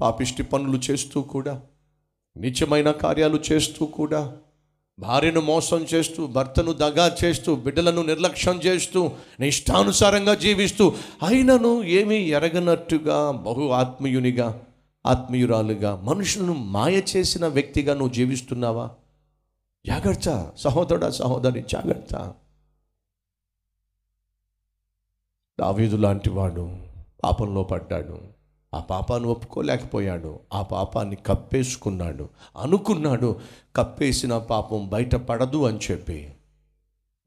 పాపిష్టి పనులు చేస్తూ కూడా నిత్యమైన కార్యాలు చేస్తూ కూడా భార్యను మోసం చేస్తూ భర్తను దగా చేస్తూ బిడ్డలను నిర్లక్ష్యం చేస్తూ నిష్టానుసారంగా ఇష్టానుసారంగా జీవిస్తూ అయినను ఏమీ ఎరగనట్టుగా బహు ఆత్మీయునిగా ఆత్మీయురాలుగా మనుషులను మాయ చేసిన వ్యక్తిగా నువ్వు జీవిస్తున్నావా? జాగ్రత్త సహోదరుడా సహోదరి జాగ్రత్త. దావీదు లాంటి వాడు పాపంలో పడ్డాడు. ఆ పాపాన్ని ఒప్పుకోలేకపోయాడు. ఆ పాపాన్ని కప్పేసుకున్నాడు. అనుకున్నాడు కప్పేసిన పాపం బయటపడదు అని చెప్పి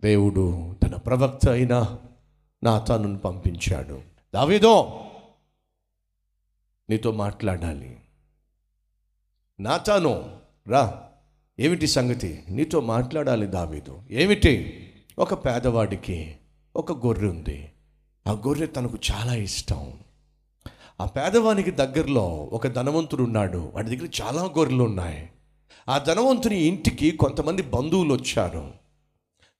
దేవుడు తన ప్రవక్త అయిన నాతాను పంపించాడు. దావీదో నీతో మాట్లాడాలి. నాతాను రా. ఏమిటి సంగతి? నీతో మాట్లాడాలి దావీదు. ఏమిటి? ఒక పేదవాడికి ఒక గొర్రె ఉంది. ఆ గొర్రె తనకు చాలా ఇష్టం. ఆ పేదవానికి దగ్గరలో ఒక ధనవంతుడు ఉన్నాడు. వాడి దగ్గర చాలా గొర్రెలు ఉన్నాయి. ఆ ధనవంతుని ఇంటికి కొంతమంది బంధువులు వచ్చారు.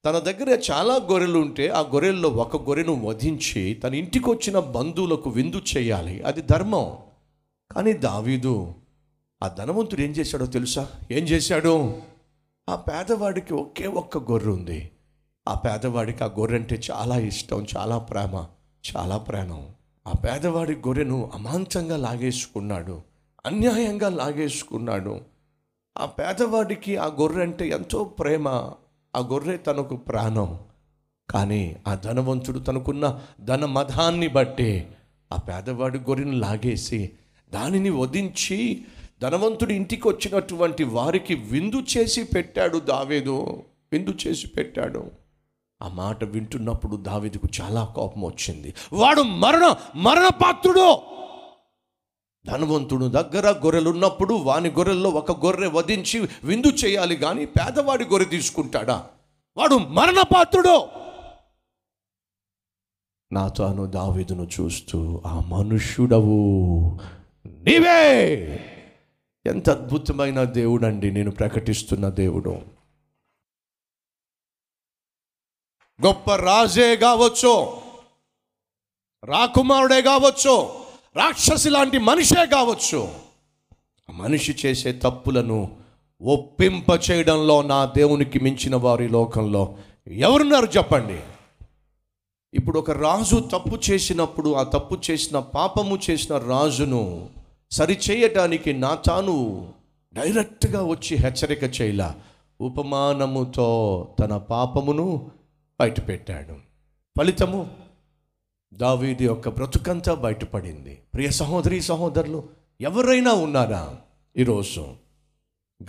తన దగ్గర చాలా గొర్రెలు ఉంటే ఆ గొర్రెల్లో ఒక గొర్రెను వధించి తన ఇంటికి వచ్చిన బంధువులకు విందు చేయాలి. అది ధర్మం. కానీ దావీదు ఆ ధనవంతుడు ఏం చేశాడో తెలుసా? ఏం చేశాడు? ఆ పేదవాడికి ఒకే ఒక్క గొర్రె ఉంది. ఆ పేదవాడికి ఆ గొర్రె అంటే చాలా ఇష్టం చాలా ప్రేమ చాలా ప్రాణం. ఆ పేదవాడి గొర్రెను అమాంతంగా లాగేసుకున్నాడు అన్యాయంగా లాగేసుకున్నాడు. ఆ పేదవాడికి ఆ గొర్రె అంటే ఎంతో ప్రేమ. ఆ గొర్రె తనకు ప్రాణం. కానీ ఆ ధనవంతుడు తనకున్న ధనమధాన్ని బట్టి ఆ పేదవాడి గొర్రెను లాగేసి దానిని వధించి ధనవంతుడి ఇంటికి వచ్చినటువంటి వారికి విందు చేసి పెట్టాడు దావేదో. విందు చేసి పెట్టాడు. ఆ మాట వింటున్నప్పుడు దావీదుకు చాలా కోపం వచ్చింది. వాడు మరణ మరణపాత్రుడు. ధనవంతుడు దగ్గర గొర్రెలు ఉన్నప్పుడు వాని గొర్రెల్లో ఒక గొర్రె వధించి విందు చేయాలి కానీ పేదవాడి గొర్రె తీసుకుంటాడా? వాడు మరణపాత్రుడు. నా తాను దావిదును చూస్తూ ఆ మనుష్యుడవు నీవే! ఎంత అద్భుతమైన దేవుడండి నేను ప్రకటిస్తున్న దేవుడు. గొప్ప రాజే కావచ్చు. రాకుమారుడే కావచ్చు. రాక్షసి లాంటి మనిషే కావచ్చు. మనిషి చేసే తప్పులను ఒప్పింప చేయడంలో నా దేవునికి మించిన వారి లోకంలో ఎవరున్నారు చెప్పండి? ఇప్పుడు ఒక రాజు తప్పు చేసినప్పుడు ఆ తప్పు చేసిన పాపము చేసిన రాజును సరిచేయటానికి నా తాను డైరెక్ట్గా వచ్చి హెచ్చరిక చేయలా. ఉపమానముతో తన పాపమును బయటపెట్టాడు. ఫలితము దావీది యొక్క బ్రతుకంతా బయటపడింది. ప్రియ సహోదరి సహోదరులు ఎవరైనా ఉన్నారా? ఈరోజు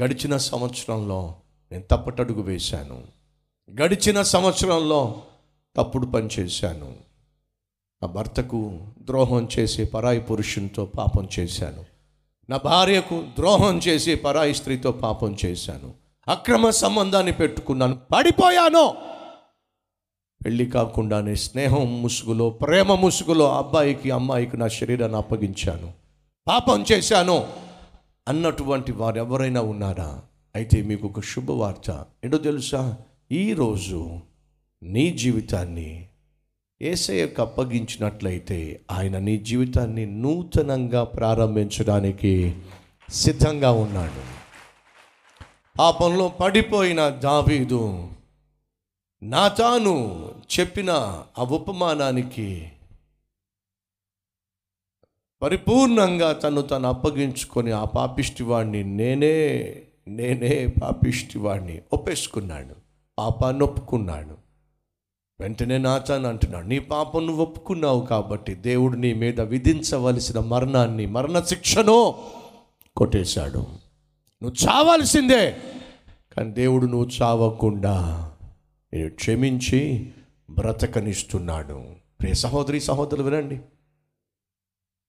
గడిచిన సంవత్సరంలో నేను తప్పటడుగు వేశాను. గడిచిన సంవత్సరంలో తప్పుడు పని చేశాను. నా భర్తకు ద్రోహం చేసి పరాయి పురుషునితో పాపం చేశాను. నా భార్యకు ద్రోహం చేసి పరాయి స్త్రీతో పాపం చేశాను. అక్రమ సంబంధాన్ని పెట్టుకున్నాను. పడిపోయాను. వెళ్ళి కాకుండానే స్నేహం ముసుగులో ప్రేమ ముసుగులో అబ్బాయికి అమ్మాయికి నా శరీరాన్ని అప్పగించాను. పాపం చేశాను అన్నటువంటి వారు ఎవరైనా ఉన్నారా? అయితే మీకు ఒక శుభవార్త. ఏంటో తెలుసా? ఈరోజు నీ జీవితాన్ని ఏసయ్యకు అప్పగించినట్లయితే ఆయన నీ జీవితాన్ని నూతనంగా ప్రారంభించడానికి సిద్ధంగా ఉన్నాడు. పాపంలో పడిపోయిన దావీదు నా తాను చెప్పిన ఆ ఉపమానానికి పరిపూర్ణంగా తను తను అప్పగించుకొని ఆ పాపిష్టివాడిని నేనే నేనే పాపిష్టివాడిని ఒప్పేసుకున్నాడు. పాపాన్ని ఒప్పుకున్నాడు. వెంటనే నాచాను అంటున్నాడు నీ పాపం నువ్వు ఒప్పుకున్నావు కాబట్టి దేవుడు నీ మీద విధించవలసిన మరణాన్ని మరణ శిక్షను కొట్టేశాడు. నువ్వు చావాల్సిందే కానీ దేవుడు నువ్వు చావకుండా నేను క్షమించి బ్రతకనిస్తున్నాడు. ప్రియ సహోదరి సహోదరులు వినండి.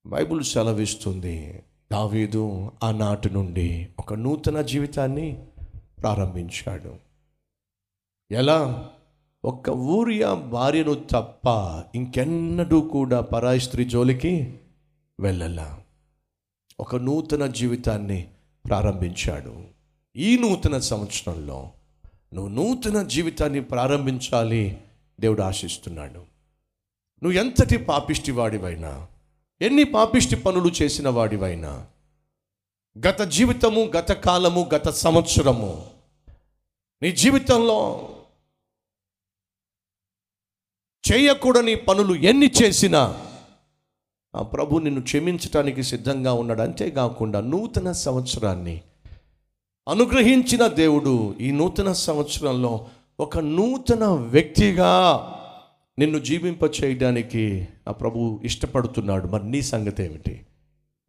బైబుల్ సెలవిస్తుంది దావీదు ఆనాటి నుండి ఒక నూతన జీవితాన్ని ప్రారంభించాడు. ఎలా? ఒక్క ఊరియా భార్యను తప్ప ఇంకెన్నడూ కూడా పరాయి స్త్రీ జోలికి వెళ్ళలా. ఒక నూతన జీవితాన్ని ప్రారంభించాడు. ఈ నూతన సంవత్సరంలో నువ్వు నూతన జీవితాన్ని ప్రారంభించాలి దేవుడు ఆశిస్తున్నాడు. నువ్వు ఎంతటి పాపిష్టి వాడివైనా ఎన్ని పాపిష్టి పనులు చేసిన వాడివైనా గత జీవితము గత కాలము గత సంవత్సరము నీ జీవితంలో చేయకూడని పనులు ఎన్ని చేసినా ఆ ప్రభు నిన్ను క్షమించటానికి సిద్ధంగా ఉన్నాడు. అంతేకాకుండా నూతన సంవత్సరాన్ని అనుగ్రహించిన దేవుడు ఈ నూతన సంవత్సరంలో ఒక నూతన వ్యక్తిగా నిన్ను జీవింప చేయడానికి ఆ ప్రభు ఇష్టపడుతున్నాడు. మరి నీ సంగతి ఏమిటి?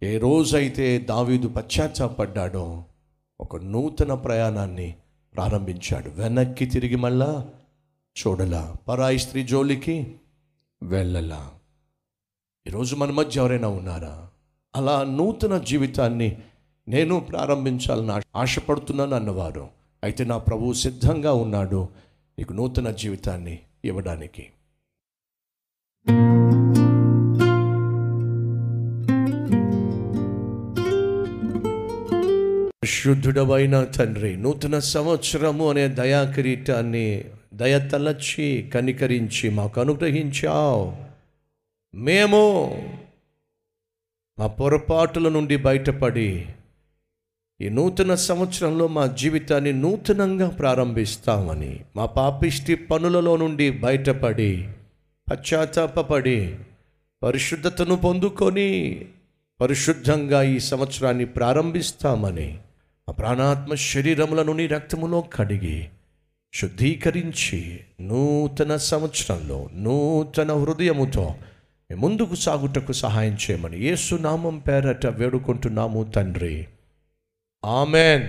ఏ రోజైతే దావీదు పశ్చాత్తాపడ్డాడో ఒక నూతన ప్రయాణాన్ని ప్రారంభించాడు. వెనక్కి తిరిగి మళ్ళా చూడలా. పరాయి స్త్రీ జోలికి వెళ్ళలా. ఈరోజు మన మధ్య ఎవరైనా ఉన్నారా? అలా నూతన జీవితాన్ని నేను ప్రారంభించాలని ఆశపడుతున్నాను అన్నవారు. అయితే నా ప్రభువు సిద్ధంగా ఉన్నాడు నీకు నూతన జీవితాన్ని ఇవ్వడానికి. శుద్ధుడవైన తండ్రి నూతన సంవత్సరము అనే దయా కిరీటాన్ని దయ తలచి కనికరించి మాకు అనుగ్రహించావు. మేము మా పొరపాటుల నుండి బయటపడి ఈ నూతన సంవత్సరంలో మా జీవితాన్ని నూతనంగా ప్రారంభిస్తామని మా పాపిష్టి పనులలో నుండి బయటపడి పశ్చాత్తాపడి పరిశుద్ధతను పొందుకొని పరిశుద్ధంగా ఈ సంవత్సరాన్ని ప్రారంభిస్తామని మా ప్రాణాత్మ శరీరములను నీ రక్తములో కడిగి శుద్ధీకరించి నూతన సంవత్సరంలో నూతన హృదయముతో ముందుకు సాగుటకు సహాయం చేయమని ఏసునామం పేరట వేడుకుంటున్నాము తండ్రి. Amen.